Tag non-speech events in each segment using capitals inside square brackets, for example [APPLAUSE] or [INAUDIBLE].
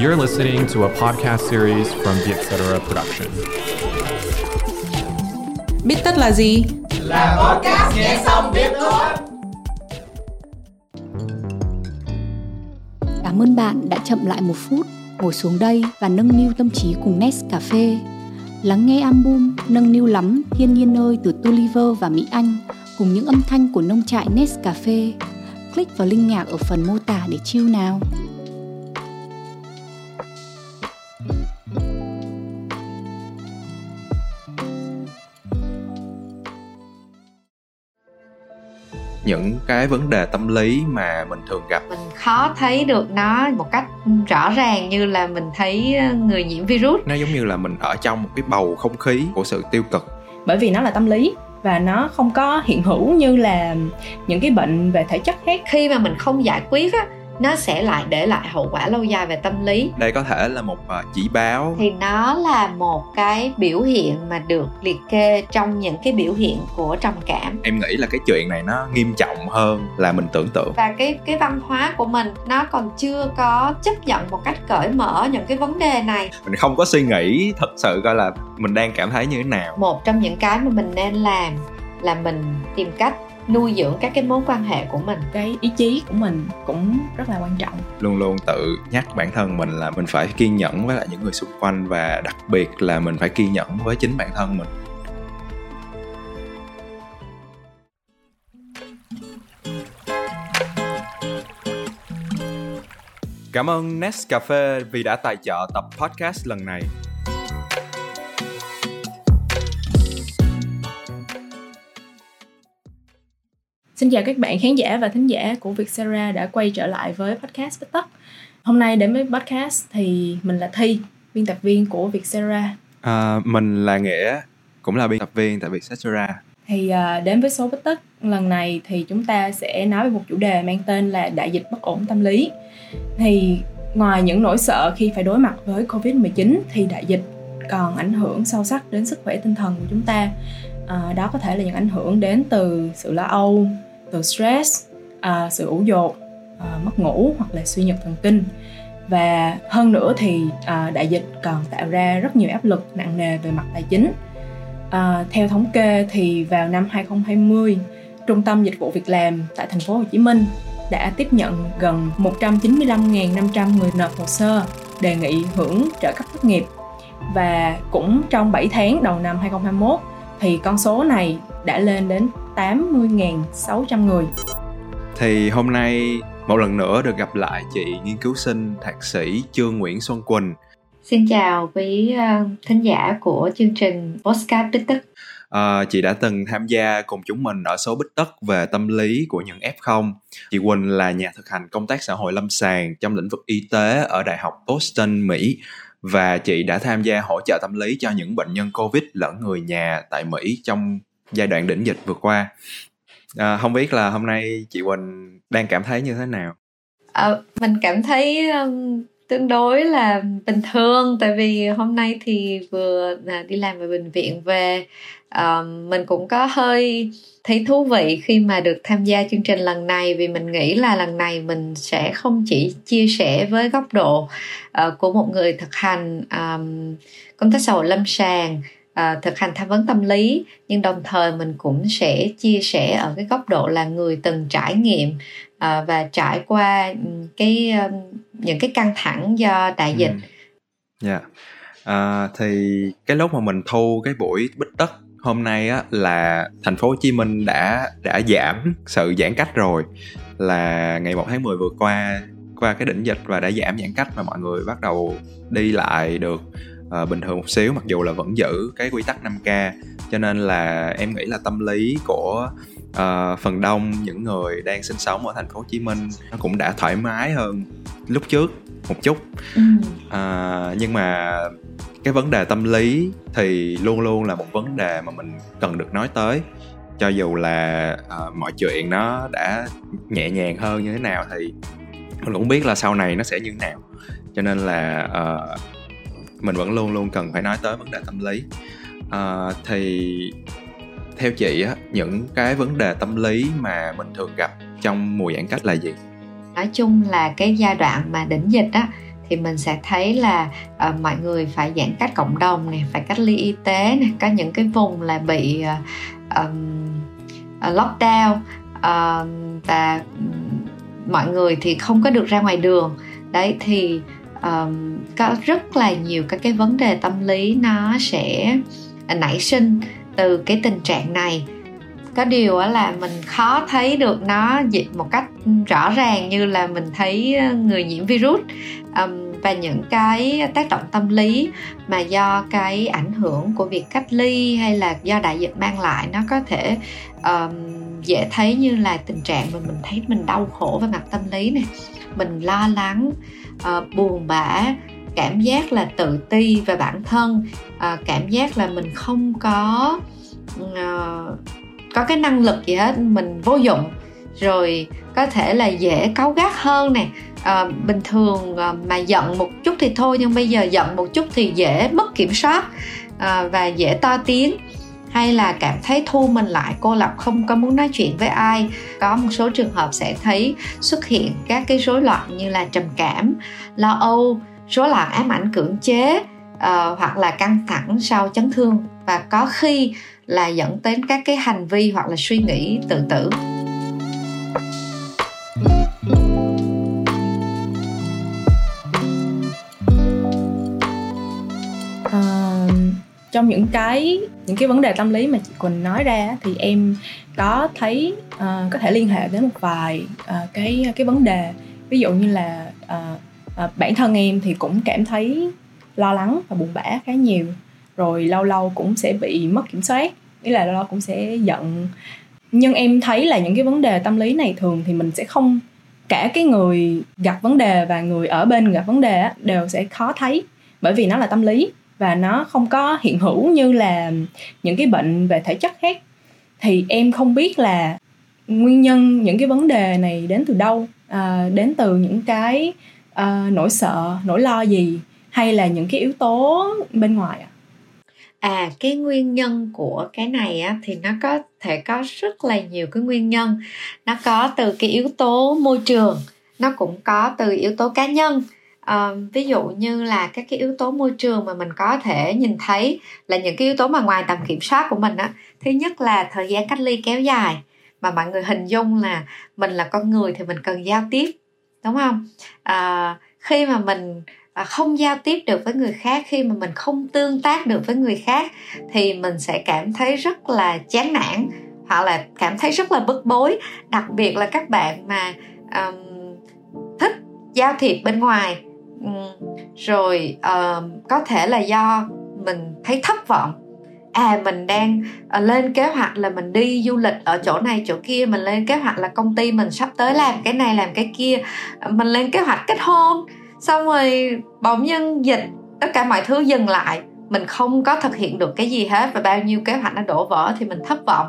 You're listening to a podcast series from the Etc. Production. Biết tất là gì? Là podcast nghe xong biết thôi. Cảm ơn bạn đã chậm lại một phút, ngồi xuống đây và nâng niu tâm trí cùng Nescafe. Lắng nghe album Nâng niu lắm thiên nhiên ơi từ Tulliver và Mỹ Anh cùng những âm thanh của nông trại Nescafe. Click vào link nhạc ở phần mô tả để chill nào. Những cái vấn đề tâm lý mà mình thường gặp. Mình khó thấy được nó một cách rõ ràng như là mình thấy ờ, người nhiễm virus. Nó giống như là mình ở trong một cái bầu không khí của sự tiêu cực. Bởi vì nó là tâm lý và nó không có hiện hữu như là những cái bệnh về thể chất khác. Khi mà mình không giải quyết á nó sẽ lại để lại hậu quả lâu dài về tâm lý. Đây có thể là một ờ, chỉ báo. Thì nó là một cái biểu hiện mà được liệt kê trong những cái biểu hiện của trầm cảm. Em nghĩ là cái chuyện này nó nghiêm trọng hơn là mình tưởng tượng. Và cái cái văn hóa của mình nó còn chưa có chấp nhận một cách cởi mở những cái vấn đề này. Mình không có suy nghĩ thật sự coi là mình đang cảm thấy như thế nào. Một trong những cái mà mình nên làm là mình tìm cách nuôi dưỡng các cái mối quan hệ của mình. Cái ý chí của mình cũng rất là quan trọng. Luôn luôn tự nhắc bản thân mình là mình phải kiên nhẫn với lại những người xung quanh và đặc biệt là mình phải kiên nhẫn với chính bản thân mình. Cảm ơn Nescafe vì đã tài trợ tập podcast lần này. Xin chào các bạn khán giả và thính giả của Vietcetera đã quay trở lại với podcast Bích Tất. Hôm nay đến với podcast thì mình là Thi, biên tập viên của Vietcetera. À, mình là Nghĩa, cũng là biên tập viên tại Vietcetera. Thì uh, đến với số Bích Tất lần này thì chúng ta sẽ nói về một chủ đề mang tên là đại dịch bất ổn tâm lý. Thì ngoài những nỗi sợ khi phải đối mặt với Covid-19 thì đại dịch còn ảnh hưởng sâu sắc đến sức khỏe tinh thần của chúng ta. À, đó có thể là những ảnh hưởng đến từ sự lo âu, từ stress à, sự ủ dột à, mất ngủ hoặc là suy nhược thần kinh. Và hơn nữa thì à, đại dịch còn tạo ra rất nhiều áp lực nặng nề về mặt tài chính. À, theo thống kê thì vào năm 2020 trung tâm dịch vụ việc làm tại thành phố Hồ Chí Minh đã tiếp nhận gần 195.500 người nộp hồ sơ đề nghị hưởng trợ cấp thất nghiệp. Và cũng trong 7 tháng đầu năm 2021 thì con số này đã lên đến 80.600 người. Thì hôm nay một lần nữa được gặp lại chị nghiên cứu sinh thạc sĩ Trương Nguyễn Xuân Quỳnh. Xin chào quý uh, thính giả của chương trình Postcard Bích Tất. À, chị đã từng tham gia cùng chúng mình ở số Bích Tất về tâm lý của những F0. Chị Quỳnh là nhà thực hành công tác xã hội lâm sàng trong lĩnh vực y tế ở Đại học Boston, Mỹ và chị đã tham gia hỗ trợ tâm lý cho những bệnh nhân Covid lẫn người nhà tại Mỹ trong giai đoạn đỉnh dịch vừa qua. À, không biết là hôm nay chị Quỳnh đang cảm thấy như thế nào? À, mình cảm thấy um, tương đối là bình thường tại vì hôm nay thì vừa à, đi làm ở bệnh viện về um, mình cũng có hơi thấy thú vị khi mà được tham gia chương trình lần này vì mình nghĩ là lần này mình sẽ không chỉ chia sẻ với góc độ uh, của một người thực hành um, công tác xã hội lâm sàng à, thực hành tham vấn tâm lý nhưng đồng thời mình cũng sẽ chia sẻ ở cái góc độ là người từng trải nghiệm à, và trải qua cái những cái căng thẳng do đại dịch. Dạ. Yeah. À, thì cái lúc mà mình thu cái buổi bích tất hôm nay á là thành phố Hồ Chí Minh đã đã giảm sự giãn cách rồi là ngày 1 tháng 10 vừa qua qua cái đỉnh dịch và đã giảm giãn cách và mọi người bắt đầu đi lại được uh, bình thường một xíu mặc dù là vẫn giữ cái quy tắc 5K cho nên là em nghĩ là tâm lý của uh, phần đông những người đang sinh sống ở thành phố Hồ Chí Minh nó cũng đã thoải mái hơn lúc trước một chút. Uh, nhưng mà cái vấn đề tâm lý thì luôn luôn là một vấn đề mà mình cần được nói tới. Cho dù là uh, mọi chuyện nó đã nhẹ nhàng hơn như thế nào thì mình cũng biết là sau này nó sẽ như thế nào. Cho nên là uh, mình vẫn luôn luôn cần phải nói tới vấn đề tâm lý. À, thì theo chị á những cái vấn đề tâm lý mà mình thường gặp trong mùa giãn cách là gì? Nói chung là cái giai đoạn mà đỉnh dịch á thì mình sẽ thấy là uh, mọi người phải giãn cách cộng đồng này phải cách ly y tế này có những cái vùng là bị uh, um, lockdown uh, và mọi người thì không có được ra ngoài đường. Đấy thì um, có rất là nhiều các cái vấn đề tâm lý nó sẽ à, nảy sinh từ cái tình trạng này. Có điều là mình khó thấy được nó dịch một cách ừ, rõ ràng như là mình thấy ờ, người nhiễm virus. Um, và những cái tác động tâm lý mà do cái ảnh hưởng của việc cách ly hay là do đại dịch mang lại nó có thể um, dễ thấy như là tình trạng mà mình thấy mình đau khổ về mặt tâm lý này mình lo lắng uh, buồn bã cảm giác là tự ti về bản thân uh, cảm giác là mình không có uh, có cái năng lực gì hết mình vô dụng. Rồi có thể là dễ cáu gắt hơn nè. À, bình thường mà giận một chút thì thôi nhưng bây giờ giận một chút thì dễ mất kiểm soát à, và dễ to tiếng hay là cảm thấy thu mình lại cô lập không có muốn nói chuyện với ai. Có một số trường hợp sẽ thấy xuất hiện các cái rối loạn như là trầm cảm lo âu rối loạn ám ảnh cưỡng chế uh, hoặc là căng thẳng sau chấn thương. Và có khi là dẫn đến các cái hành vi hoặc là suy nghĩ tự tử. Trong những cái những cái vấn đề tâm lý mà chị Quỳnh nói ra thì em có thấy uh, có thể liên hệ đến một vài uh, cái cái vấn đề. Ví dụ như là uh, uh, bản thân em thì cũng cảm thấy lo lắng và buồn bã khá nhiều rồi lâu lâu cũng sẽ bị mất kiểm soát ý là lâu lâu cũng sẽ giận. Nhưng em thấy là những cái vấn đề tâm lý này thường thì mình sẽ không cả cái người gặp vấn đề và người ở bên gặp vấn đề đều sẽ khó thấy bởi vì nó là tâm lý và nó không có hiện hữu như là những cái bệnh về thể chất khác. Thì em không biết là nguyên nhân những cái vấn đề này đến từ đâu à, đến từ những cái à, nỗi sợ nỗi lo gì hay là những cái yếu tố bên ngoài ạ? À cái nguyên nhân của cái này á thì nó có thể có rất là nhiều cái nguyên nhân. Nó có từ cái yếu tố môi trường nó cũng có từ yếu tố cá nhân à, ví dụ như là các cái yếu tố môi trường mà mình có thể nhìn thấy là những cái yếu tố mà ngoài tầm kiểm soát của mình á. Thứ nhất là thời gian cách ly kéo dài mà mọi người hình dung là mình là con người thì mình cần giao tiếp đúng không? À, khi mà mình à, không giao tiếp được với người khác khi mà mình không tương tác được với người khác thì mình sẽ cảm thấy rất là chán nản hoặc là cảm thấy rất là bức bối. Đặc biệt là các bạn mà um, thích giao thiệp bên ngoài um, rồi uh, có thể là do mình thấy thất vọng. À mình đang uh, lên kế hoạch là mình đi du lịch ở chỗ này chỗ kia mình lên kế hoạch là công ty mình sắp tới làm cái này làm cái kia. Ờ, mình lên kế hoạch kết hôn. Xong rồi bỗng nhân dịch tất cả mọi thứ dừng lại. Mình không có thực hiện được cái gì hết và bao nhiêu kế hoạch nó đổ vỡ thì mình thất vọng.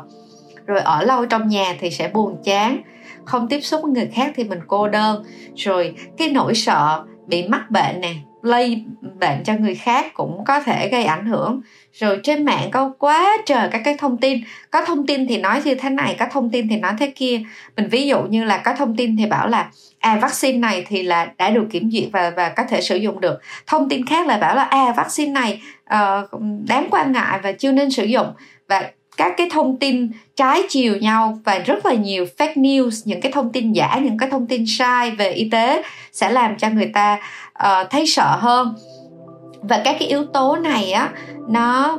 Rồi ở lâu trong nhà thì sẽ buồn chán. Không tiếp xúc với người khác thì mình cô đơn. Rồi cái nỗi sợ bị mắc bệnh nè lây bệnh cho người khác cũng có thể gây ảnh hưởng. Rồi trên mạng có quá trời các cái thông tin có thông tin thì nói như thế này có thông tin thì nói thế kia. Mình ví dụ như là có thông tin thì bảo là à vaccine này thì là đã được kiểm duyệt và và có thể sử dụng được. Thông tin khác là bảo là à vaccine này uh, đáng quan ngại và chưa nên sử dụng. Và các cái thông tin trái chiều nhau và rất là nhiều fake news những cái thông tin giả những cái thông tin sai về y tế sẽ làm cho người ta uh, thấy sợ hơn. Và các cái yếu tố này á nó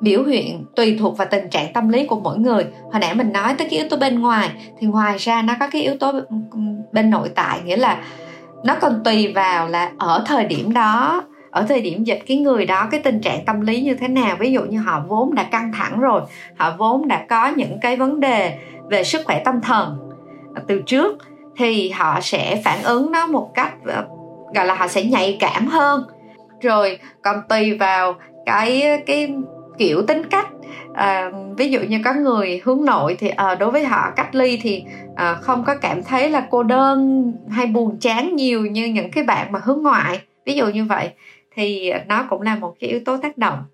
biểu hiện tùy thuộc vào tình trạng tâm lý của mỗi người. Hồi nãy mình nói tới cái yếu tố bên ngoài thì ngoài ra nó có cái yếu tố bên nội tại nghĩa là nó còn tùy vào là ở thời điểm đó ở thời điểm dịch cái người đó cái tình trạng tâm lý như thế nào? Ví dụ như họ vốn đã căng thẳng rồi họ vốn đã có những cái vấn đề về sức khỏe tâm thần từ trước thì họ sẽ phản ứng nó một cách ờ, gọi là họ sẽ nhạy cảm hơn. Rồi còn tùy vào cái cái kiểu tính cách à, ví dụ như có người hướng nội thì à, đối với họ cách ly thì à, không có cảm thấy là cô đơn hay buồn chán nhiều như những cái bạn mà hướng ngoại ví dụ như vậy thì nó cũng là một cái yếu tố tác động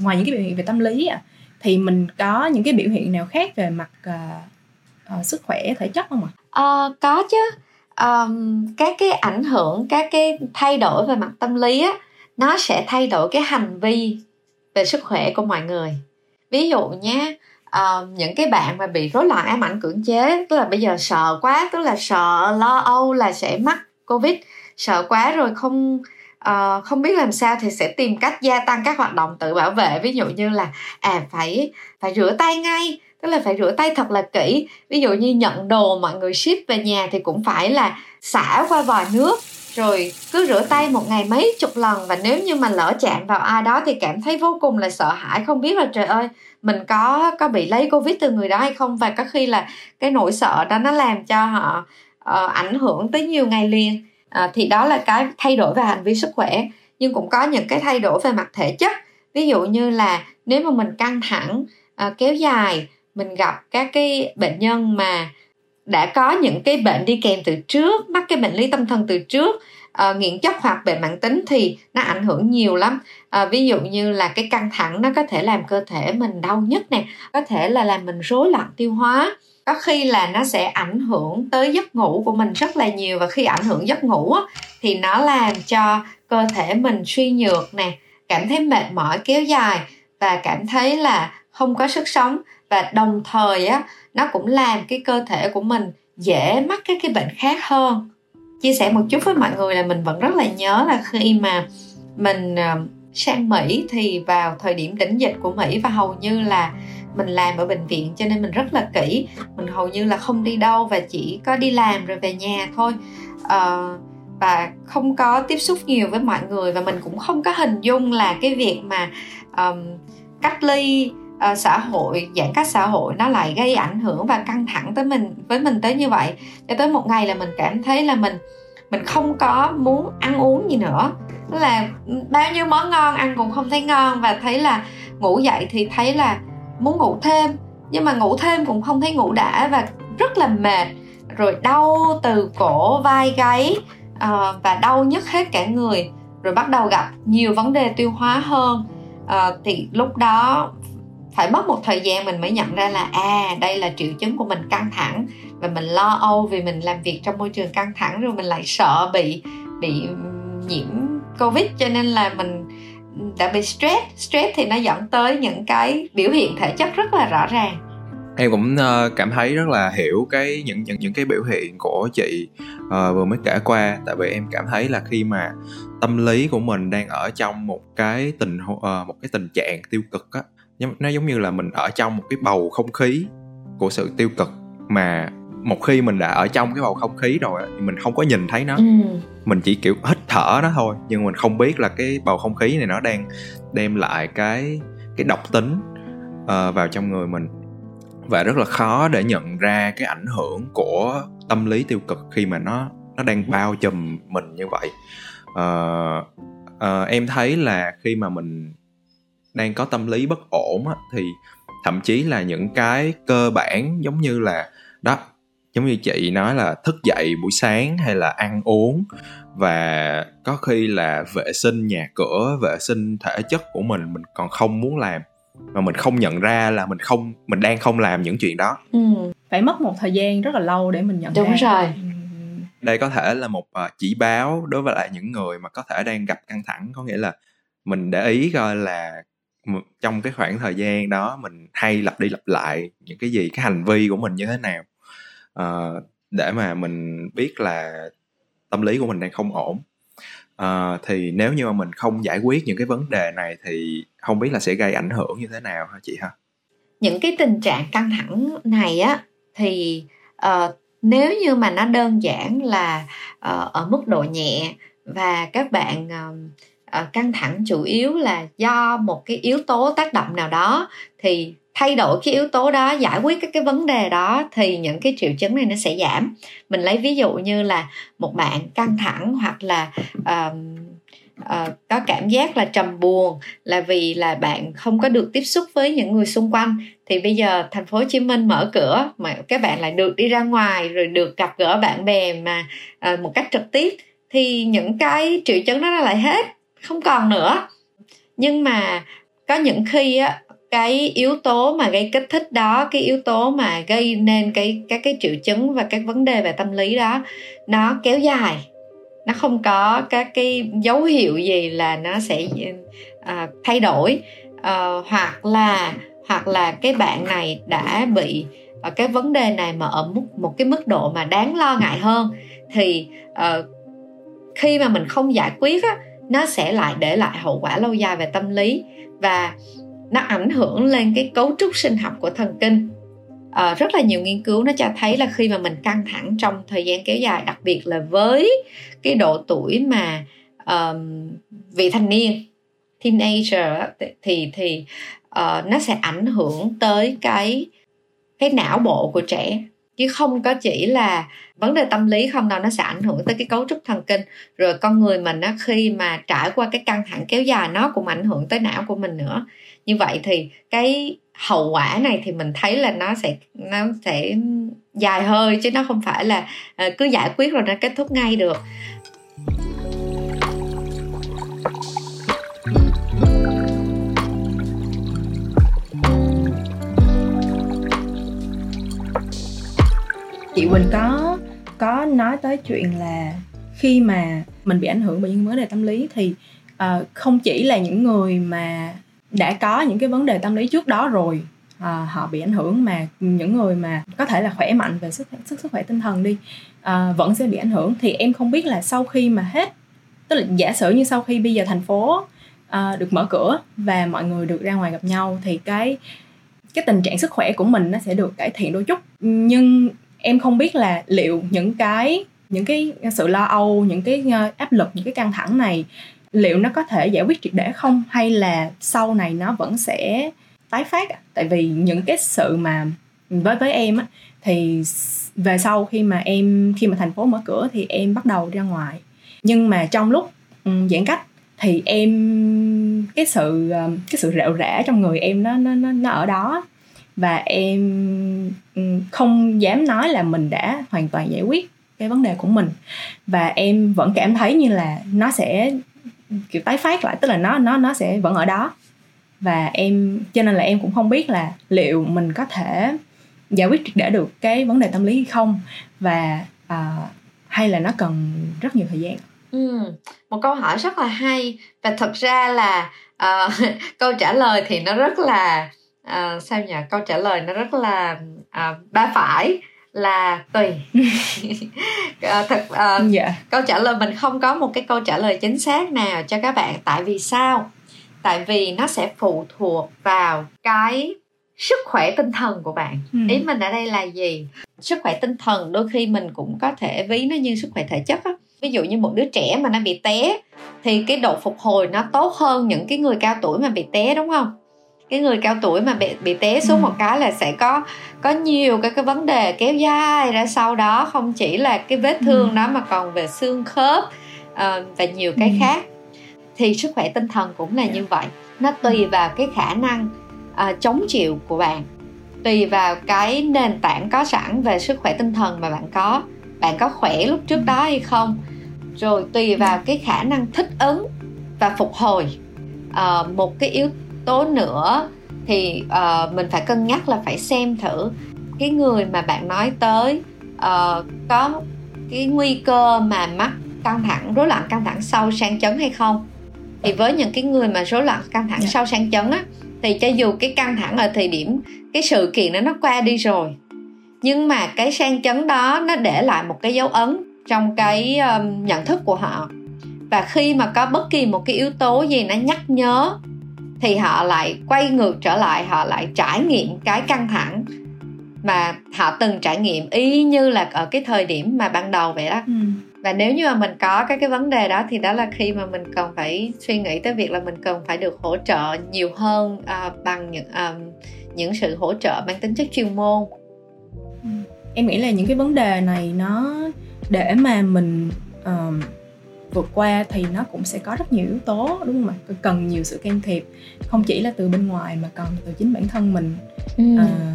ngoài những cái biểu hiện về tâm lý thì mình có những cái biểu hiện nào khác về mặt uh, uh, sức khỏe thể chất không ạ? À? Có chứ. Um, các cái ảnh hưởng, các cái thay đổi về mặt tâm lý á, nó sẽ thay đổi cái hành vi về sức khỏe của mọi người. Ví dụ nhé, uh, những cái bạn mà bị rối loạn ám ảnh cưỡng chế, tức là bây giờ sợ quá, tức là sợ lo âu là sẽ mắc covid, sợ quá rồi không uh, không biết làm sao thì sẽ tìm cách gia tăng các hoạt động tự bảo vệ. Ví dụ như là à phải phải rửa tay ngay tức là phải rửa tay thật là kỹ. Ví dụ như nhận đồ mọi người ship về nhà thì cũng phải là xả qua vòi nước rồi cứ rửa tay một ngày mấy chục lần. Và nếu như mà lỡ chạm vào ai đó thì cảm thấy vô cùng là sợ hãi không biết là trời ơi mình có có bị lấy covid từ người đó hay không? Và có khi là cái nỗi sợ đó nó làm cho họ uh, ảnh hưởng tới nhiều ngày liền. Uh, thì đó là cái thay đổi về hành vi sức khỏe. Nhưng cũng có những cái thay đổi về mặt thể chất. Ví dụ như là nếu mà mình căng thẳng uh, kéo dài mình gặp các cái bệnh nhân mà đã có những cái bệnh đi kèm từ trước mắc cái bệnh lý tâm thần từ trước uh, nghiện chất hoặc bệnh mãn tính thì nó ảnh hưởng nhiều lắm. Uh, ví dụ như là cái căng thẳng nó có thể làm cơ thể mình đau nhất nè có thể là làm mình rối loạn tiêu hóa. Có khi là nó sẽ ảnh hưởng tới giấc ngủ của mình rất là nhiều và khi ảnh hưởng giấc ngủ á, thì nó làm cho cơ thể mình suy nhược nè cảm thấy mệt mỏi kéo dài và cảm thấy là không có sức sống. Và đồng thời á nó cũng làm cái cơ thể của mình dễ mắc các cái bệnh khác hơn chia sẻ một chút với mọi người là mình vẫn rất là nhớ là khi mà mình à, sang Mỹ thì vào thời điểm đỉnh dịch của Mỹ và hầu như là mình làm ở bệnh viện cho nên mình rất là kỹ. Mình hầu như là không đi đâu và chỉ có đi làm rồi về nhà thôi. À, và không có tiếp xúc nhiều với mọi người và mình cũng không có hình dung là cái việc mà um, cách ly uh, xã hội giãn cách xã hội nó lại gây ảnh hưởng và căng thẳng tới mình với mình tới như vậy. Cho tới một ngày là mình cảm thấy là mình mình không có muốn ăn uống gì nữa. Tức là ừ, bao nhiêu món ngon ăn cũng không thấy ngon và thấy là ngủ dậy thì thấy là muốn ngủ thêm. Nhưng mà ngủ thêm cũng không thấy ngủ đã và rất là mệt rồi đau từ cổ vai gáy uh, và đau nhức hết cả người. Rồi bắt đầu gặp nhiều vấn đề tiêu hóa hơn. Uh, thì lúc đó phải mất một thời gian mình mới nhận ra là à đây là triệu chứng của mình căng thẳng và mình lo âu vì mình làm việc trong môi trường căng thẳng rồi mình lại sợ bị bị nhiễm covid. Cho nên là mình đã bị stress. Stress thì nó dẫn tới những cái biểu hiện thể chất rất là rõ ràng. Em cũng uh, cảm thấy rất là hiểu cái những những những cái biểu hiện của chị uh, vừa mới kể qua. Tại vì em cảm thấy là khi mà tâm lý của mình đang ở trong một cái tình uh, một cái tình trạng tiêu cực á nó giống như là mình ở trong một cái bầu không khí của sự tiêu cực. Mà một khi mình đã ở trong cái bầu không khí rồi thì mình không có nhìn thấy nó. Ừ. mình chỉ kiểu hít thở nó thôi nhưng mình không biết là cái bầu không khí này nó đang đem lại cái cái độc tính uh, vào trong người mình. Và rất là khó để nhận ra cái ảnh hưởng của tâm lý tiêu cực khi mà nó nó đang bao trùm mình như vậy. Uh, uh, em thấy là khi mà mình đang có tâm lý bất ổn á, thì thậm chí là những cái cơ bản giống như là đó giống như chị nói là thức dậy buổi sáng hay là ăn uống và có khi là vệ sinh nhà cửa vệ sinh thể chất của mình mình còn không muốn làm mà mình không nhận ra là mình không mình đang không làm những chuyện đó ừ. phải mất một thời gian rất là lâu để mình nhận đúng ra rồi ừ. đây có thể là một uh, chỉ báo đối với lại những người mà có thể đang gặp căng thẳng có nghĩa là mình để ý coi là trong cái khoảng thời gian đó mình hay lặp đi lặp lại những cái gì cái hành vi của mình như thế nào. Uh, để mà mình biết là tâm lý của mình đang không ổn. Uh, thì nếu như mà mình không giải quyết những cái vấn đề này thì không biết là sẽ gây ảnh hưởng như thế nào hả chị ha? Những cái tình trạng căng thẳng này á thì uh, nếu như mà nó đơn giản là uh, ở mức độ nhẹ và các bạn uh, uh, căng thẳng chủ yếu là do một cái yếu tố tác động nào đó. Thì thay đổi cái yếu tố đó giải quyết các cái vấn đề đó thì những cái triệu chứng này nó sẽ giảm. Mình lấy ví dụ như là một bạn căng thẳng hoặc là uh, uh, có cảm giác là trầm buồn là vì là bạn không có được tiếp xúc với những người xung quanh. Thì bây giờ thành phố Hồ Chí Minh mở cửa mà các bạn lại được đi ra ngoài rồi được gặp gỡ bạn bè mà uh, một cách trực tiếp thì những cái triệu chứng đó nó lại hết không còn nữa. Nhưng mà có những khi á cái yếu tố mà gây kích thích đó cái yếu tố mà gây nên cái các cái triệu chứng và các vấn đề về tâm lý đó nó kéo dài. Nó không có các cái dấu hiệu gì là nó sẽ uh, thay đổi. Uh, hoặc là hoặc là cái bạn này đã bị uh, cái vấn đề này mà ở mức một cái mức độ mà đáng lo ngại hơn thì uh, khi mà mình không giải quyết á nó sẽ lại để lại hậu quả lâu dài về tâm lý và nó ảnh hưởng lên cái cấu trúc sinh học của thần kinh. À, rất là nhiều nghiên cứu nó cho thấy là khi mà mình căng thẳng trong thời gian kéo dài đặc biệt là với cái độ tuổi mà um, vị thanh niên teenager thì thì uh, nó sẽ ảnh hưởng tới cái cái não bộ của trẻ chứ không có chỉ là vấn đề tâm lý không đâu, nó sẽ ảnh hưởng tới cái cấu trúc thần kinh. Rồi con người mình á, khi mà trải qua cái căng thẳng kéo dài, nó cũng ảnh hưởng tới não của mình nữa. Như vậy thì cái hậu quả này thì mình thấy là nó sẽ nó sẽ dài hơi, chứ nó không phải là ờ, cứ giải quyết rồi nó kết thúc ngay được. Chị Quỳnh có có nói tới chuyện là khi mà mình bị ảnh hưởng bởi những vấn đề tâm lý thì uh, không chỉ là những người mà đã có những cái vấn đề tâm lý trước đó rồi à, họ bị ảnh hưởng mà những người mà có thể là khỏe mạnh về sức sức sức khỏe tinh thần đi à, vẫn sẽ bị ảnh hưởng. Thì em không biết là sau khi mà hết tức là giả sử như sau khi bây giờ thành phố à, được mở cửa và mọi người được ra ngoài gặp nhau thì cái cái tình trạng sức khỏe của mình nó sẽ được cải thiện đôi chút. Nhưng em không biết là liệu những cái những cái sự lo âu những cái ờ, áp lực những cái căng thẳng này liệu nó có thể giải quyết triệt để không? Hay là sau này nó vẫn sẽ tái phát à? tại vì những cái sự mà với với em á thì về sau khi mà em khi mà thành phố mở cửa thì em bắt đầu ra ngoài. Nhưng mà trong lúc ừ, giãn cách thì em cái sự ờ, cái sự rệu rã trong người em nó nó nó, nó ở đó và em không dám nói là mình đã hoàn toàn giải quyết cái vấn đề của mình. Và em vẫn cảm thấy như là nó sẽ kiểu tái phát lại tức là nó nó nó sẽ vẫn ở đó. Và em cho nên là em cũng không biết là liệu mình có thể giải quyết để được cái vấn đề tâm lý hay không. Và uh, hay là nó cần rất nhiều thời gian. Ừ, một câu hỏi rất là hay. Và thật ra là uh, [LAUGHS] câu trả lời thì nó rất là uh, sao nhỉ? Câu trả lời nó rất là uh, ba phải là tùy. Uh, [LAUGHS] thật uh, yeah. Dạ. câu trả lời mình không có một cái câu trả lời chính xác nào cho các bạn. Tại vì sao? Tại vì nó sẽ phụ thuộc vào cái sức khỏe tinh thần của bạn. Ừ. ý mình ở đây là gì? Sức khỏe tinh thần đôi khi mình cũng có thể ví nó như sức khỏe thể chất á. Ví dụ như một đứa trẻ mà nó bị té thì cái độ phục hồi nó tốt hơn những cái người cao tuổi mà bị té đúng không cái người cao tuổi mà bị bị té xuống ừ. một cái là sẽ có có nhiều cái cái vấn đề kéo dài ra sau đó. Không chỉ là cái vết ừ. thương đó mà còn về xương khớp uh, và nhiều cái ừ. khác. Thì sức khỏe tinh thần cũng là như vậy. Nó tùy vào cái khả năng uh, chống chịu của bạn. Tùy vào cái nền tảng có sẵn về sức khỏe tinh thần mà bạn có. Bạn có khỏe lúc trước đó hay không? Rồi tùy vào cái khả năng thích ứng và phục hồi uh, một cái yếu tố nữa thì uh, mình phải cân nhắc là phải xem thử cái người mà bạn nói tới uh, có cái nguy cơ mà mắc căng thẳng rối loạn căng thẳng sau sang chấn hay không thì với những cái người mà rối loạn căng thẳng yeah. Dạ. sau sang chấn á thì cho dù cái căng thẳng ở thời điểm cái sự kiện đó nó qua đi rồi nhưng mà cái sang chấn đó nó để lại một cái dấu ấn trong cái um, nhận thức của họ và khi mà có bất kỳ một cái yếu tố gì nó nhắc nhớ thì họ lại quay ngược trở lại họ lại trải nghiệm cái căng thẳng mà họ từng trải nghiệm y như là ở cái thời điểm mà ban đầu vậy đó ừ. và nếu như mà mình có cái cái vấn đề đó thì đó là khi mà mình cần phải suy nghĩ tới việc là mình cần phải được hỗ trợ nhiều hơn uh, bằng những uh, những sự hỗ trợ mang tính chất chuyên môn ừ. em nghĩ là những cái vấn đề này nó để mà mình uh, vượt qua thì nó cũng sẽ có rất nhiều yếu tố đúng không ạ cần nhiều sự can thiệp không chỉ là từ bên ngoài mà còn từ chính bản thân mình ừ. à,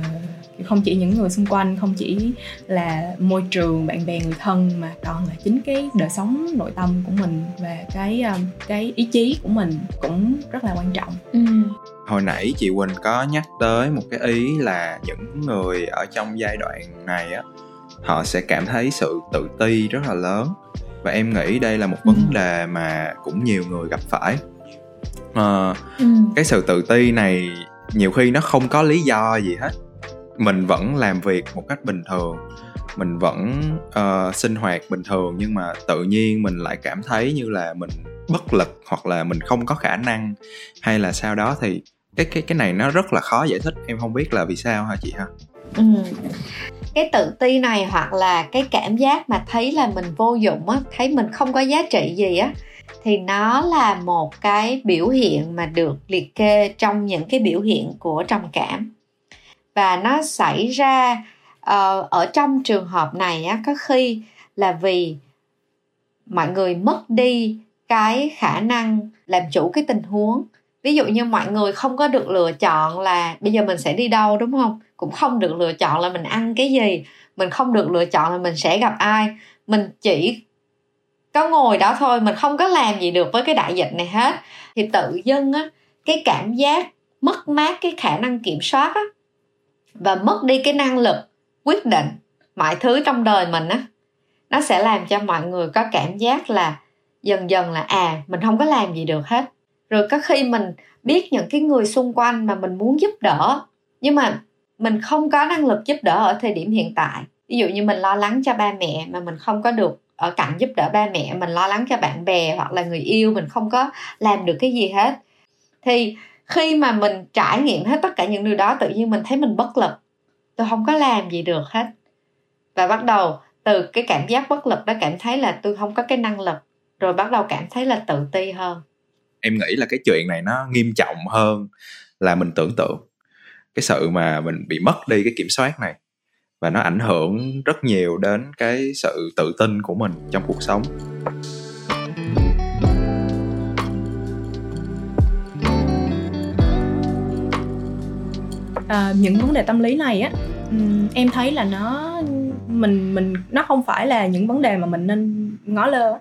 không chỉ những người xung quanh không chỉ là môi trường bạn bè người thân mà còn là chính cái đời sống nội tâm của mình và cái um, cái ý chí của mình cũng rất là quan trọng ừ. hồi nãy chị quỳnh có nhắc tới một cái ý là những người ở trong giai đoạn này á họ sẽ cảm thấy sự tự ti rất là lớn và em nghĩ đây là một vấn ừ. đề mà cũng nhiều người gặp phải à, ừ. cái sự tự ti này nhiều khi nó không có lý do gì hết mình vẫn làm việc một cách bình thường mình vẫn uh, sinh hoạt bình thường nhưng mà tự nhiên mình lại cảm thấy như là mình bất lực hoặc là mình không có khả năng hay là sao đó thì cái cái cái này nó rất là khó giải thích em không biết là vì sao hả chị ha ừ cái tự ti này hoặc là cái cảm giác mà thấy là mình vô dụng á thấy mình không có giá trị gì á thì nó là một cái biểu hiện mà được liệt kê trong những cái biểu hiện của trầm cảm. Và nó xảy ra uh, ở trong trường hợp này á có khi là vì mọi người mất đi cái khả năng làm chủ cái tình huống ví dụ như mọi người không có được lựa chọn là bây giờ mình sẽ đi đâu, đúng không? Cũng không được lựa chọn là mình ăn cái gì. Mình không được lựa chọn là mình sẽ gặp ai. Mình chỉ có ngồi đó thôi, mình không có làm gì được với cái đại dịch này hết. Thì tự dưng á, cái cảm giác mất mát, cái khả năng kiểm soát á, và mất đi cái năng lực quyết định mọi thứ trong đời mình á, nó sẽ làm cho mọi người có cảm giác là dần dần là à mình không có làm gì được hết rồi có khi mình biết những cái người xung quanh mà mình muốn giúp đỡ, nhưng mà mình không có năng lực giúp đỡ ở thời điểm hiện tại. Ví dụ như mình lo lắng cho ba mẹ mà mình không có được ở cạnh giúp đỡ ba mẹ, mình lo lắng cho bạn bè hoặc là người yêu, mình không có làm được cái gì hết. Thì khi mà mình trải nghiệm hết tất cả những điều đó, tự nhiên mình thấy mình bất lực. Tôi không có làm gì được hết. Và bắt đầu từ cái cảm giác bất lực đó cảm thấy là tôi không có cái năng lực, rồi bắt đầu cảm thấy là tự ti hơn em nghĩ là cái chuyện này nó nghiêm trọng hơn là mình tưởng tượng. Cái sự mà mình bị mất đi cái kiểm soát này và nó ảnh hưởng rất nhiều đến cái sự tự tin của mình trong cuộc sống. À, những vấn đề tâm lý này á em thấy là nó mình mình nó không phải là những vấn đề mà mình nên ngó lơ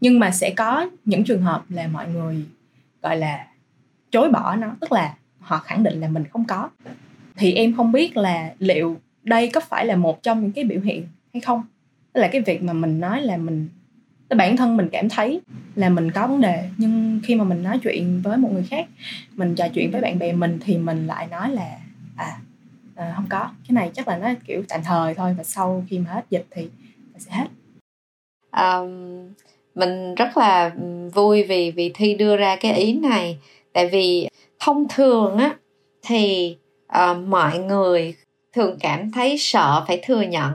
nhưng mà sẽ có những trường hợp là mọi người gọi là chối bỏ nó tức là họ khẳng định là mình không có. Thì em không biết là liệu đây có phải là một trong những cái biểu hiện hay không? Tức là cái việc mà mình nói là mình bản thân mình cảm thấy là mình có vấn đề nhưng khi mà mình nói chuyện với một người khác mình trò chuyện với bạn bè mình thì mình lại nói là à, à không có. Cái này chắc là nó kiểu tạm thời thôi và sau khi mà hết dịch thì sẽ hết. Um, mình rất là vui vì vì thi đưa ra cái ý này. Tại vì thông thường á thì uh, mọi người thường cảm thấy sợ phải thừa nhận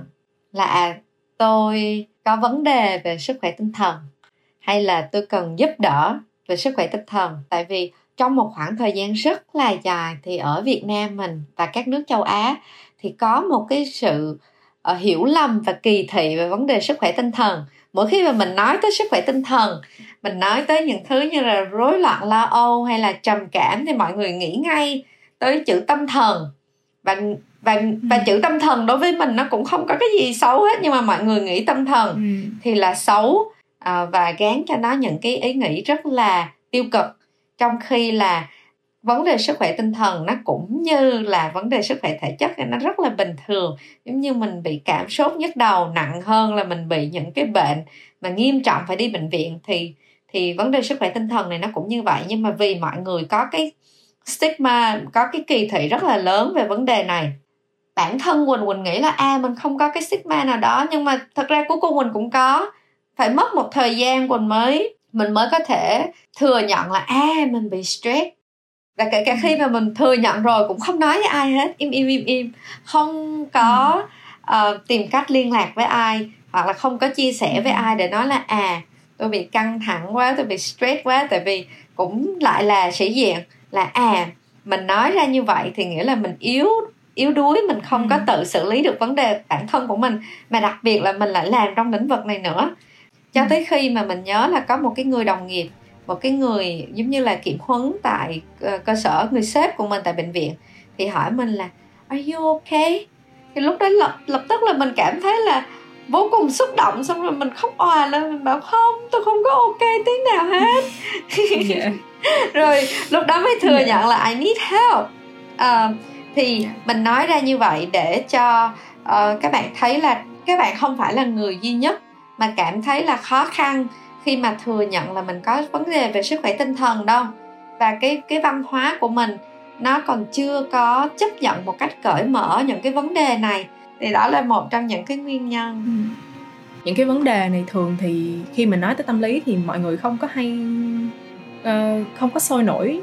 là à, tôi có vấn đề về sức khỏe tinh thần hay là tôi cần giúp đỡ về sức khỏe tinh thần. Tại vì trong một khoảng thời gian rất là dài thì ở Việt Nam mình và các nước châu Á thì có một cái sự uh, hiểu lầm và kỳ thị về vấn đề sức khỏe tinh thần. Mỗi khi mà mình nói tới sức khỏe tinh thần mình nói tới những thứ như là rối loạn lo âu hay là trầm cảm thì mọi người nghĩ ngay tới chữ tâm thần. Và và và chữ tâm thần đối với mình nó cũng không có cái gì xấu hết nhưng mà mọi người nghĩ tâm thần ừ. thì là xấu à, và gán cho nó những cái ý nghĩ rất là tiêu cực. Trong khi là vấn đề sức khỏe tinh thần nó cũng như là vấn đề sức khỏe thể chất nó rất là bình thường. Giống như mình bị cảm sốt nhức đầu nặng hơn là mình bị những cái bệnh mà nghiêm trọng phải đi bệnh viện thì thì vấn đề sức khỏe tinh thần này nó cũng như vậy. Nhưng mà vì mọi người có cái stigma, có cái kỳ thị rất là lớn về vấn đề này. Bản thân quỳnh quỳnh nghĩ là à mình không có cái stigma nào đó, nhưng mà thật ra cuối cùng quỳnh cũng có. Phải mất một thời gian quỳnh mới, mình mới có thể thừa nhận là à mình bị stress và kể cả khi mà mình thừa nhận rồi cũng không nói với ai hết. Im im im im. Không có uh, tìm cách liên lạc với ai hoặc là không có chia sẻ với ai để nói là à tôi bị căng thẳng quá tôi bị stress quá tại vì cũng lại là sĩ diện. Là à mình nói ra như vậy thì nghĩa là mình yếu yếu đuối mình không ừ. có tự xử lý được vấn đề bản thân của mình. Mà đặc biệt là mình lại làm trong lĩnh vực này nữa. Cho ừ. tới khi mà mình nhớ là có một cái người đồng nghiệp một cái người giống như là kiểm huấn tại ờ, cơ sở người sếp của mình tại bệnh viện thì hỏi mình là are you okay thì lúc đó lập, lập tức là mình cảm thấy là vô cùng xúc động xong rồi mình khóc òa lên mình bảo không tôi không có ok tí nào hết yeah. [LAUGHS] Dạ. [LAUGHS] rồi lúc đó mới thừa yeah. Dạ. nhận là I need help uh, thì mình nói ra như vậy để cho uh, các bạn thấy là các bạn không phải là người duy nhất mà cảm thấy là khó khăn khi mà thừa nhận là mình có vấn đề về sức khỏe tinh thần đâu và cái cái văn hóa của mình nó còn chưa có chấp nhận một cách cởi mở những cái vấn đề này thì đó là một trong những cái nguyên nhân ừ. những cái vấn đề này thường thì khi mình nói tới tâm lý thì mọi người không có hay uh, không có sôi nổi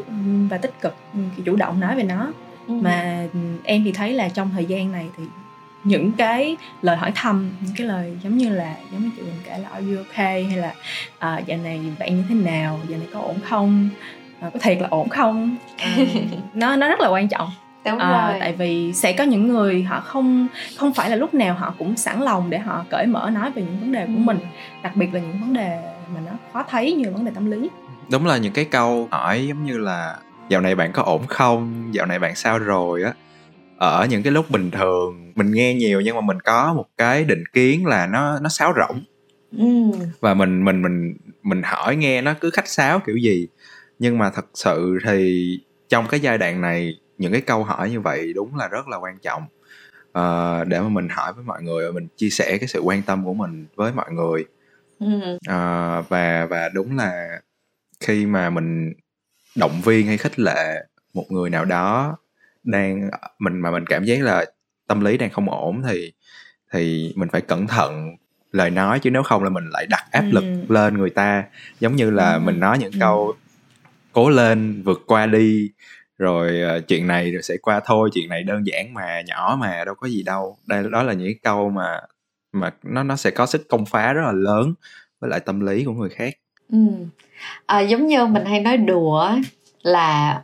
và tích cực chủ động nói về nó ừ. mà em thì thấy là trong thời gian này thì những cái lời hỏi thăm những cái lời giống như là giống như chị mình kể là are you okay? hay là uh, dạo này bạn như thế nào? Dạo này có ổn không? Uh, có thiệt là ổn không? Uh, [LAUGHS] nó nó rất là quan trọng. Đúng à, rồi. tại vì sẽ có những người họ không không phải là lúc nào họ cũng sẵn lòng để họ cởi mở nói về những vấn đề của ừ. mình đặc biệt là những vấn đề mà nó khó thấy như vấn đề tâm lý. Đúng là những cái câu hỏi giống như là dạo này bạn có ổn không? Dạo này bạn sao rồi? á ở những cái lúc bình thường mình nghe nhiều nhưng mà mình có một cái định kiến là nó nó sáo rỗng. Ừ. và mình mình mình mình hỏi nghe nó cứ khách sáo kiểu gì. Nhưng mà thật sự thì trong cái giai đoạn này những cái câu hỏi như vậy đúng là rất là quan trọng. Uh, để mà mình hỏi với mọi người và mình chia sẻ cái sự quan tâm của mình với mọi người. Uh, và và đúng là khi mà mình động viên hay khích lệ một người nào đó đang mình mà mình cảm giác là tâm lý đang không ổn thì thì mình phải cẩn thận lời nói chứ nếu không là mình lại đặt áp lực ừ. lên người ta giống như là ừ. mình nói những ừ. câu cố lên vượt qua đi rồi uh, chuyện này rồi sẽ qua thôi chuyện này đơn giản mà nhỏ mà đâu có gì đâu đây đó là những câu mà mà nó nó sẽ có sức công phá rất là lớn với lại tâm lý của người khác ừ. à, giống như mình hay nói đùa là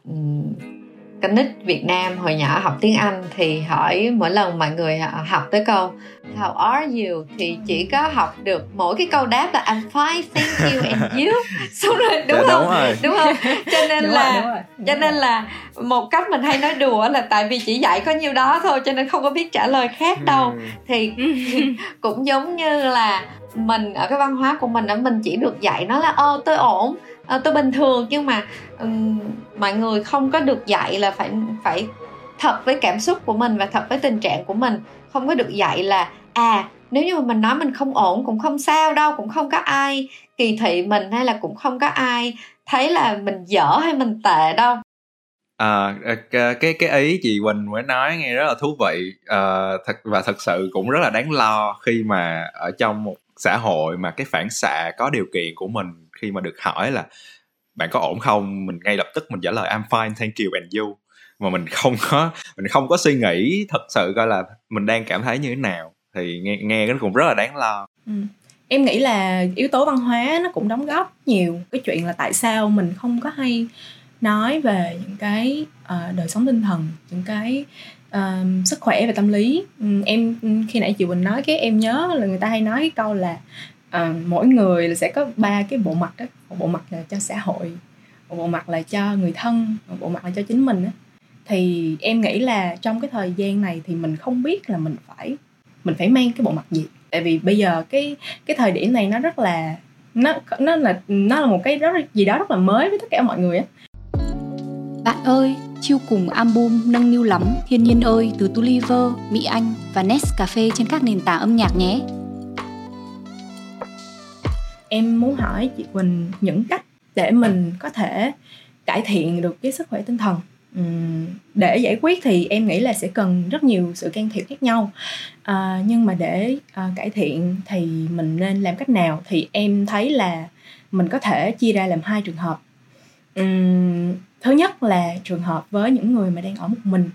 con nít Việt Nam hồi nhỏ học tiếng Anh thì hỏi mỗi lần mọi người học tới câu How are you thì chỉ có học được mỗi cái câu đáp là I'm fine, thank you and you. [LAUGHS] Xong rồi đúng dạ, không? Đúng, rồi. đúng không? Cho nên đúng là rồi, đúng rồi. cho nên là một cách mình hay nói đùa là tại vì chỉ dạy có nhiêu đó thôi cho nên không có biết trả lời khác đâu. [LAUGHS] Ừ. Thì [LAUGHS] cũng giống như là mình ở cái văn hóa của mình đó mình chỉ được dạy nó là ơ tôi ổn à, tôi bình thường nhưng mà um, mọi người không có được dạy là phải phải thật với cảm xúc của mình và thật với tình trạng của mình. Không có được dạy là à nếu như mà mình nói mình không ổn cũng không sao đâu cũng không có ai kỳ thị mình hay là cũng không có ai thấy là mình dở hay mình tệ đâu. À, à cái cái ý chị Quỳnh mới nói nghe rất là thú vị. À, thật và thật sự cũng rất là đáng lo khi mà ở trong một xã hội mà cái phản xạ có điều kiện của mình khi mà được hỏi là bạn có ổn không? Mình ngay lập tức mình trả lời I'm fine thank you and you. Mà mình không có mình không có suy nghĩ thật sự coi là mình đang cảm thấy như thế nào. Thì nghe nghe nó cũng rất là đáng lo. Ừ. em nghĩ là yếu tố văn hóa nó cũng đóng góp nhiều cái chuyện là tại sao mình không có hay nói về những cái uh, đời sống tinh thần những cái uh, sức khỏe và tâm lý. Um, em khi nãy chị Bình nói cái em nhớ là người ta hay nói cái câu là à, mỗi người sẽ có ba cái bộ mặt đó một bộ mặt là cho xã hội một bộ mặt là cho người thân một bộ mặt là cho chính mình đó. thì em nghĩ là trong cái thời gian này thì mình không biết là mình phải mình phải mang cái bộ mặt gì. Tại vì bây giờ cái cái thời điểm này nó rất là nó nó là nó là một cái rất gì đó rất là mới với tất cả mọi người á. Bạn ơi chiêu cùng album nâng niu lắm thiên nhiên ơi từ Tuliver, Mỹ Anh và Nescafe trên các nền tảng âm nhạc nhé em muốn hỏi chị Quỳnh những cách để mình có thể cải thiện được cái sức khỏe tinh thần. Để giải quyết thì em nghĩ là sẽ cần rất nhiều sự can thiệp khác nhau. À, nhưng mà để à, cải thiện thì mình nên làm cách nào? Thì em thấy là mình có thể chia ra làm hai trường hợp. Uhm, thứ nhất là trường hợp với những người mà đang ở một mình.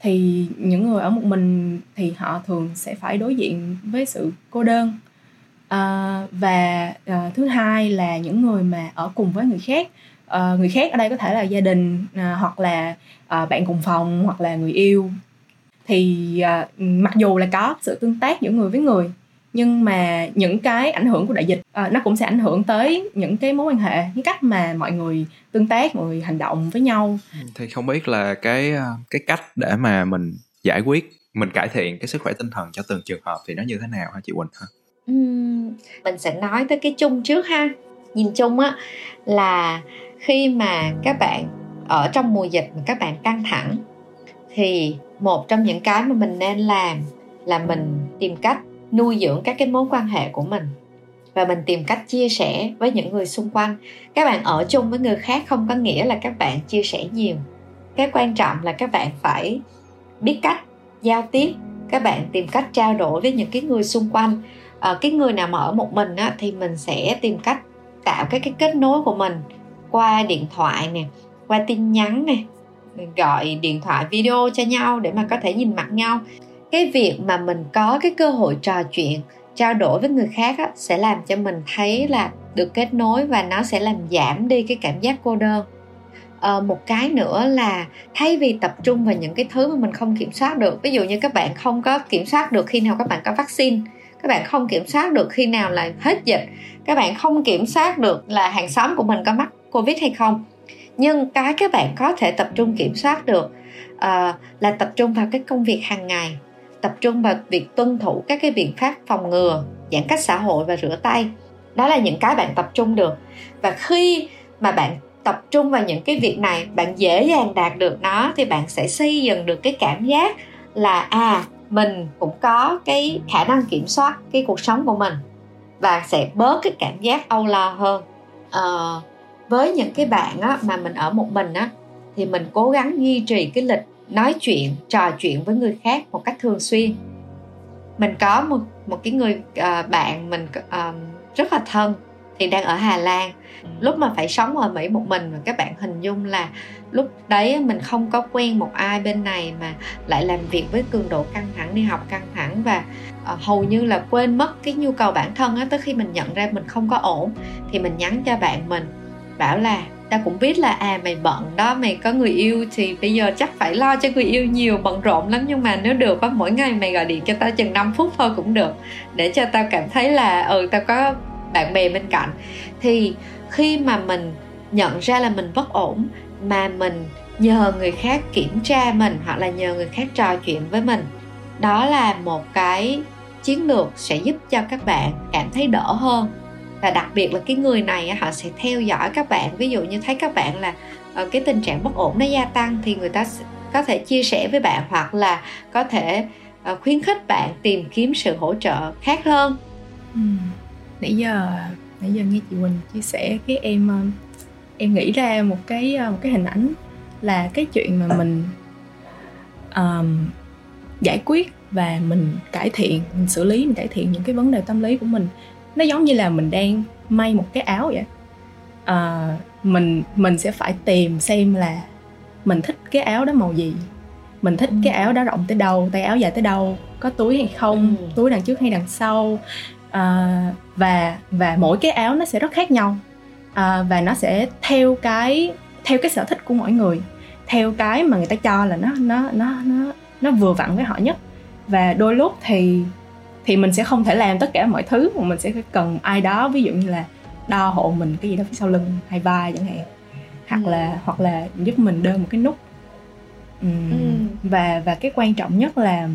Thì những người ở một mình thì họ thường sẽ phải đối diện với sự cô đơn à, và à, thứ hai là những người mà ở cùng với người khác. À, người khác ở đây có thể là gia đình à, hoặc là à, bạn cùng phòng hoặc là người yêu. Thì à, mặc dù là có sự tương tác giữa người với người nhưng mà những cái ảnh hưởng của đại dịch à, nó cũng sẽ ảnh hưởng tới những cái mối quan hệ cái cách mà mọi người tương tác mọi người hành động với nhau. Ừ, thì không biết là cái cái cách để mà mình giải quyết mình cải thiện cái sức khỏe tinh thần cho từng trường hợp thì nó như thế nào hả chị Quỳnh hả? Mình sẽ nói tới cái chung trước ha. Nhìn chung á, là khi mà các bạn ở trong mùa dịch mà các bạn căng thẳng, thì một trong những cái mà mình nên làm là mình tìm cách nuôi dưỡng các cái mối quan hệ của mình. Và mình tìm cách chia sẻ với những người xung quanh. Các bạn ở chung với người khác không có nghĩa là các bạn chia sẻ nhiều. Cái quan trọng là các bạn phải biết cách giao tiếp, các bạn tìm cách trao đổi với những cái người xung quanh à, cái người nào mà ở một mình á, thì mình sẽ tìm cách tạo cái cái kết nối của mình qua điện thoại nè qua tin nhắn nè gọi điện thoại video cho nhau để mà có thể nhìn mặt nhau. Cái việc mà mình có cái cơ hội trò chuyện trao đổi với người khác á, sẽ làm cho mình thấy là được kết nối và nó sẽ làm giảm đi cái cảm giác cô đơn. À, một cái nữa là thay vì tập trung vào những cái thứ mà mình không kiểm soát được ví dụ như các bạn không có kiểm soát được khi nào các bạn có vaccine các bạn không kiểm soát được khi nào là hết dịch. Các bạn không kiểm soát được là hàng xóm của mình có mắc covid hay không. Nhưng cái các bạn có thể tập trung kiểm soát được uh, là tập trung vào cái công việc hàng ngày tập trung vào việc tuân thủ các cái biện pháp phòng ngừa giãn cách xã hội và rửa tay. Đó là những cái bạn tập trung được. Và khi mà bạn tập trung vào những cái việc này bạn dễ dàng đạt được nó thì bạn sẽ xây dựng được cái cảm giác là à mình cũng có cái khả năng kiểm soát cái cuộc sống của mình và sẽ bớt cái cảm giác âu lo hơn. À, với những cái bạn á, mà mình ở một mình á thì mình cố gắng duy trì cái lịch nói chuyện trò chuyện với người khác một cách thường xuyên. Mình có một một cái người uh, bạn mình uh, rất là thân thì đang ở Hà Lan. Lúc mà phải sống ở Mỹ một mình và các bạn hình dung là lúc đấy mình không có quen một ai bên này mà lại làm việc với cường độ căng thẳng đi học căng thẳng và uh, hầu như là quên mất cái nhu cầu bản thân á. Tới khi mình nhận ra mình không có ổn thì mình nhắn cho bạn mình bảo là ta cũng biết là à mày bận đó mày có người yêu thì bây giờ chắc phải lo cho người yêu nhiều bận rộn lắm nhưng mà nếu được á mỗi ngày mày gọi điện cho tao chừng 5 phút thôi cũng được để cho tao cảm thấy là ừ tao có bạn bè bên cạnh. Thì khi mà mình nhận ra là mình bất ổn, mà mình nhờ người khác kiểm tra mình hoặc là nhờ người khác trò chuyện với mình, đó là một cái chiến lược sẽ giúp cho các bạn cảm thấy đỡ hơn. Và đặc biệt là cái người này họ sẽ theo dõi các bạn. Ví dụ như thấy các bạn là ờ, cái tình trạng bất ổn nó gia tăng thì người ta có thể chia sẻ với bạn hoặc là có thể ờ, khuyến khích bạn tìm kiếm sự hỗ trợ khác hơn nãy giờ nãy giờ nghe chị Quỳnh chia sẻ cái em ờ, em nghĩ ra một cái một cái hình ảnh là cái chuyện mà mình um, giải quyết và mình cải thiện mình xử lý mình cải thiện những cái vấn đề tâm lý của mình nó giống như là mình đang may một cái áo vậy à, mình mình sẽ phải tìm xem là mình thích cái áo đó màu gì mình thích ừ. cái áo đó rộng tới đâu tay áo dài tới đâu có túi hay không ừ. túi đằng trước hay đằng sau à, và và mỗi cái áo nó sẽ rất khác nhau. À, và nó sẽ theo cái theo cái sở thích của mỗi người. Theo cái mà người ta cho là nó nó nó nó nó vừa vặn với họ nhất. Và đôi lúc thì thì mình sẽ không thể làm tất cả mọi thứ mà mình sẽ cần ai đó ví dụ như là đo hộ mình cái gì đó phía sau lưng hay vai chẳng hạn. Hoặc ừ. là hoặc là giúp mình đơn một cái nút. Uhm, ừ. và và cái quan trọng nhất là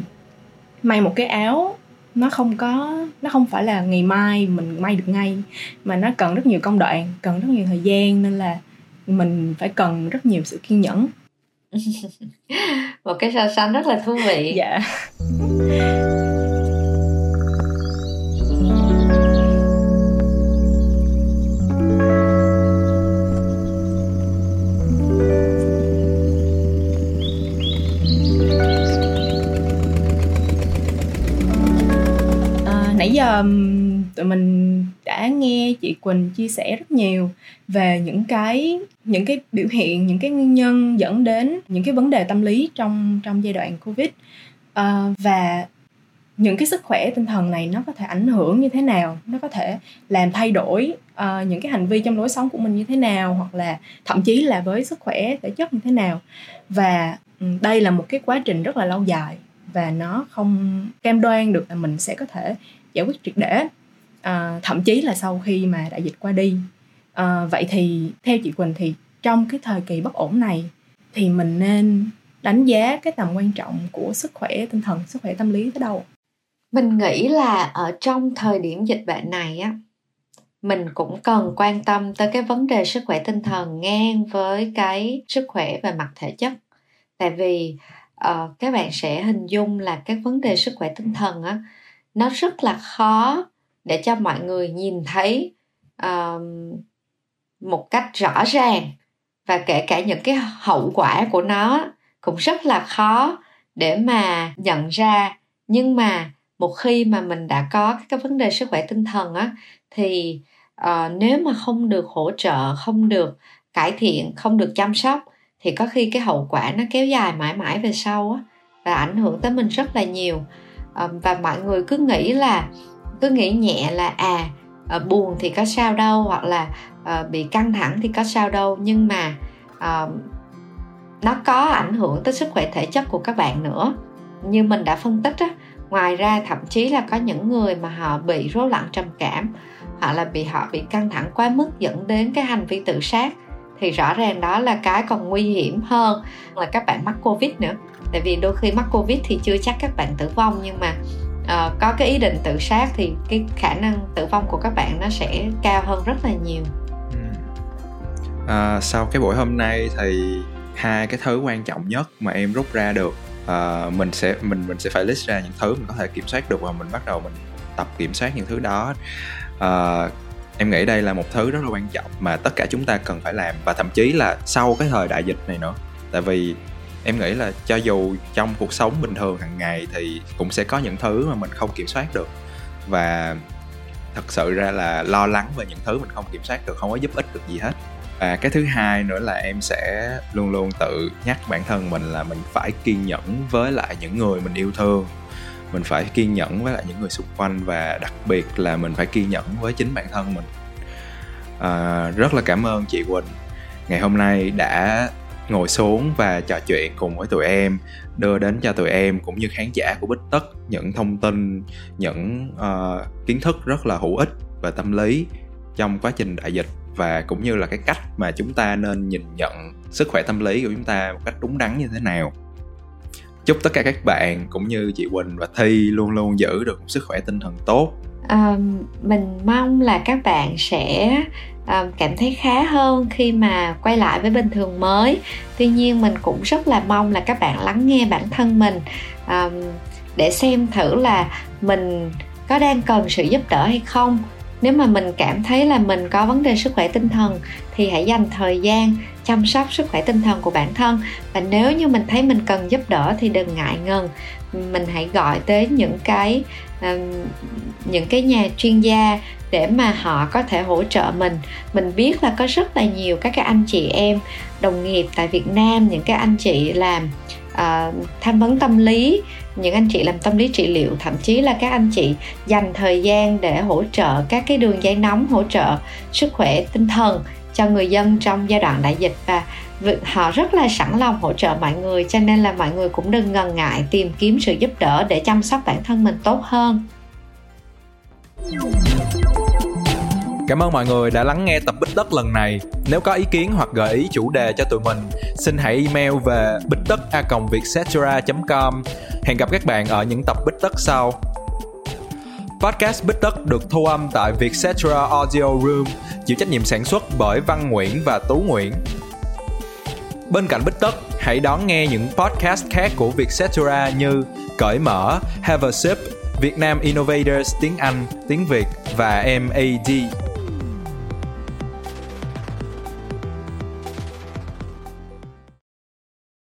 may một cái áo nó không có nó không phải là ngày mai mình may được ngay mà nó cần rất nhiều công đoạn cần rất nhiều thời gian nên là mình phải cần rất nhiều sự kiên nhẫn. [LAUGHS] Một cái so sánh rất là thú vị. Dạ [LAUGHS] um, tụi mình đã nghe chị Quỳnh chia sẻ rất nhiều về những cái những cái biểu hiện những cái nguyên nhân dẫn đến những cái vấn đề tâm lý trong trong giai đoạn covid. Uh, và những cái sức khỏe tinh thần này nó có thể ảnh hưởng như thế nào? Nó có thể làm thay đổi uh, những cái hành vi trong lối sống của mình như thế nào? Hoặc là thậm chí là với sức khỏe thể chất như thế nào? Và um, đây là một cái quá trình rất là lâu dài và nó không cam đoan được là mình sẽ có thể giải quyết triệt để. À, thậm chí là sau khi mà đại dịch qua đi à, vậy thì theo chị quỳnh thì trong cái thời kỳ bất ổn này thì mình nên đánh giá cái tầm quan trọng của sức khỏe tinh thần sức khỏe tâm lý tới đâu? Mình nghĩ là ở trong thời điểm dịch bệnh này á mình cũng cần quan tâm tới cái vấn đề sức khỏe tinh thần ngang với cái sức khỏe về mặt thể chất. Tại vì uh, các bạn sẽ hình dung là các vấn đề sức khỏe tinh thần á nó rất là khó để cho mọi người nhìn thấy uh, một cách rõ ràng. Và kể cả những cái hậu quả của nó cũng rất là khó để mà nhận ra. Nhưng mà một khi mà mình đã có cái vấn đề sức khỏe tinh thần á thì uh, nếu mà không được hỗ trợ không được cải thiện không được chăm sóc thì có khi cái hậu quả nó kéo dài mãi mãi về sau á và ảnh hưởng tới mình rất là nhiều và mọi người cứ nghĩ là, cứ nghĩ nhẹ là à ờ, buồn thì có sao đâu, hoặc là ờ, bị căng thẳng thì có sao đâu. Nhưng mà nó có ảnh hưởng tới sức khỏe thể chất của các bạn nữa. Như mình đã phân tích á, ngoài ra thậm chí là có những người mà họ bị rối loạn trầm cảm, hoặc là bị, họ bị căng thẳng quá mức dẫn đến cái hành vi tự sát thì rõ ràng đó là cái còn nguy hiểm hơn là các bạn mắc covid nữa. Tại vì đôi khi mắc covid thì chưa chắc các bạn tử vong nhưng mà uh, có cái ý định tự sát thì cái khả năng tử vong của các bạn nó sẽ cao hơn rất là nhiều. Ừ. À, sau cái buổi hôm nay thì hai cái thứ quan trọng nhất mà em rút ra được uh, mình sẽ mình mình sẽ phải list ra những thứ mình có thể kiểm soát được và mình bắt đầu mình tập kiểm soát những thứ đó. Uh, em nghĩ đây là một thứ rất là quan trọng mà tất cả chúng ta cần phải làm và thậm chí là sau cái thời đại dịch này nữa. Tại vì em nghĩ là cho dù trong cuộc sống bình thường hàng ngày thì cũng sẽ có những thứ mà mình không kiểm soát được. Và thật sự ra là lo lắng về những thứ mình không kiểm soát được, không có giúp ích được gì hết. Và cái thứ hai nữa là em sẽ luôn luôn tự nhắc bản thân mình là mình phải kiên nhẫn với lại những người mình yêu thương mình phải kiên nhẫn với lại những người xung quanh và đặc biệt là mình phải kiên nhẫn với chính bản thân mình. À, rất là cảm ơn chị quỳnh. Ngày hôm nay đã ngồi xuống và trò chuyện cùng với tụi em đưa đến cho tụi em cũng như khán giả của bích tất những thông tin những uh, kiến thức rất là hữu ích và tâm lý trong quá trình đại dịch và cũng như là cái cách mà chúng ta nên nhìn nhận sức khỏe tâm lý của chúng ta một cách đúng đắn như thế nào chúc tất cả các bạn cũng như chị Quỳnh và Thi luôn luôn giữ được một sức khỏe tinh thần tốt. À, mình mong là các bạn sẽ à, cảm thấy khá hơn khi mà quay lại với bình thường mới. Tuy nhiên mình cũng rất là mong là các bạn lắng nghe bản thân mình à, để xem thử là mình có đang cần sự giúp đỡ hay không. Nếu mà mình cảm thấy là mình có vấn đề sức khỏe tinh thần thì hãy dành thời gian chăm sóc sức khỏe tinh thần của bản thân. Và nếu như mình thấy mình cần giúp đỡ thì đừng ngại ngần. Mình hãy gọi tới những cái những cái nhà chuyên gia để mà họ có thể hỗ trợ mình. Mình biết là có rất là nhiều các cái anh chị em đồng nghiệp tại Việt Nam những cái anh chị làm uh, tham vấn tâm lý những anh chị làm tâm lý trị liệu thậm chí là các anh chị dành thời gian để hỗ trợ các cái đường dây nóng hỗ trợ sức khỏe tinh thần cho người dân trong giai đoạn đại dịch và họ rất là sẵn lòng hỗ trợ mọi người cho nên là mọi người cũng đừng ngần ngại tìm kiếm sự giúp đỡ để chăm sóc bản thân mình tốt hơn Cảm ơn mọi người đã lắng nghe tập Bích đất lần này. Nếu có ý kiến hoặc gợi ý chủ đề cho tụi mình, xin hãy email về bích tất a com Hẹn gặp các bạn ở những tập Bích đất sau. Podcast Bích Tất được thu âm tại Vietcetera Audio Room, chịu trách nhiệm sản xuất bởi Văn Nguyễn và Tú Nguyễn. Bên cạnh Bích Tất, hãy đón nghe những podcast khác của Vietcetera như Cởi Mở, Have a Sip, Việt Nam Innovators tiếng Anh, tiếng Việt và MAD.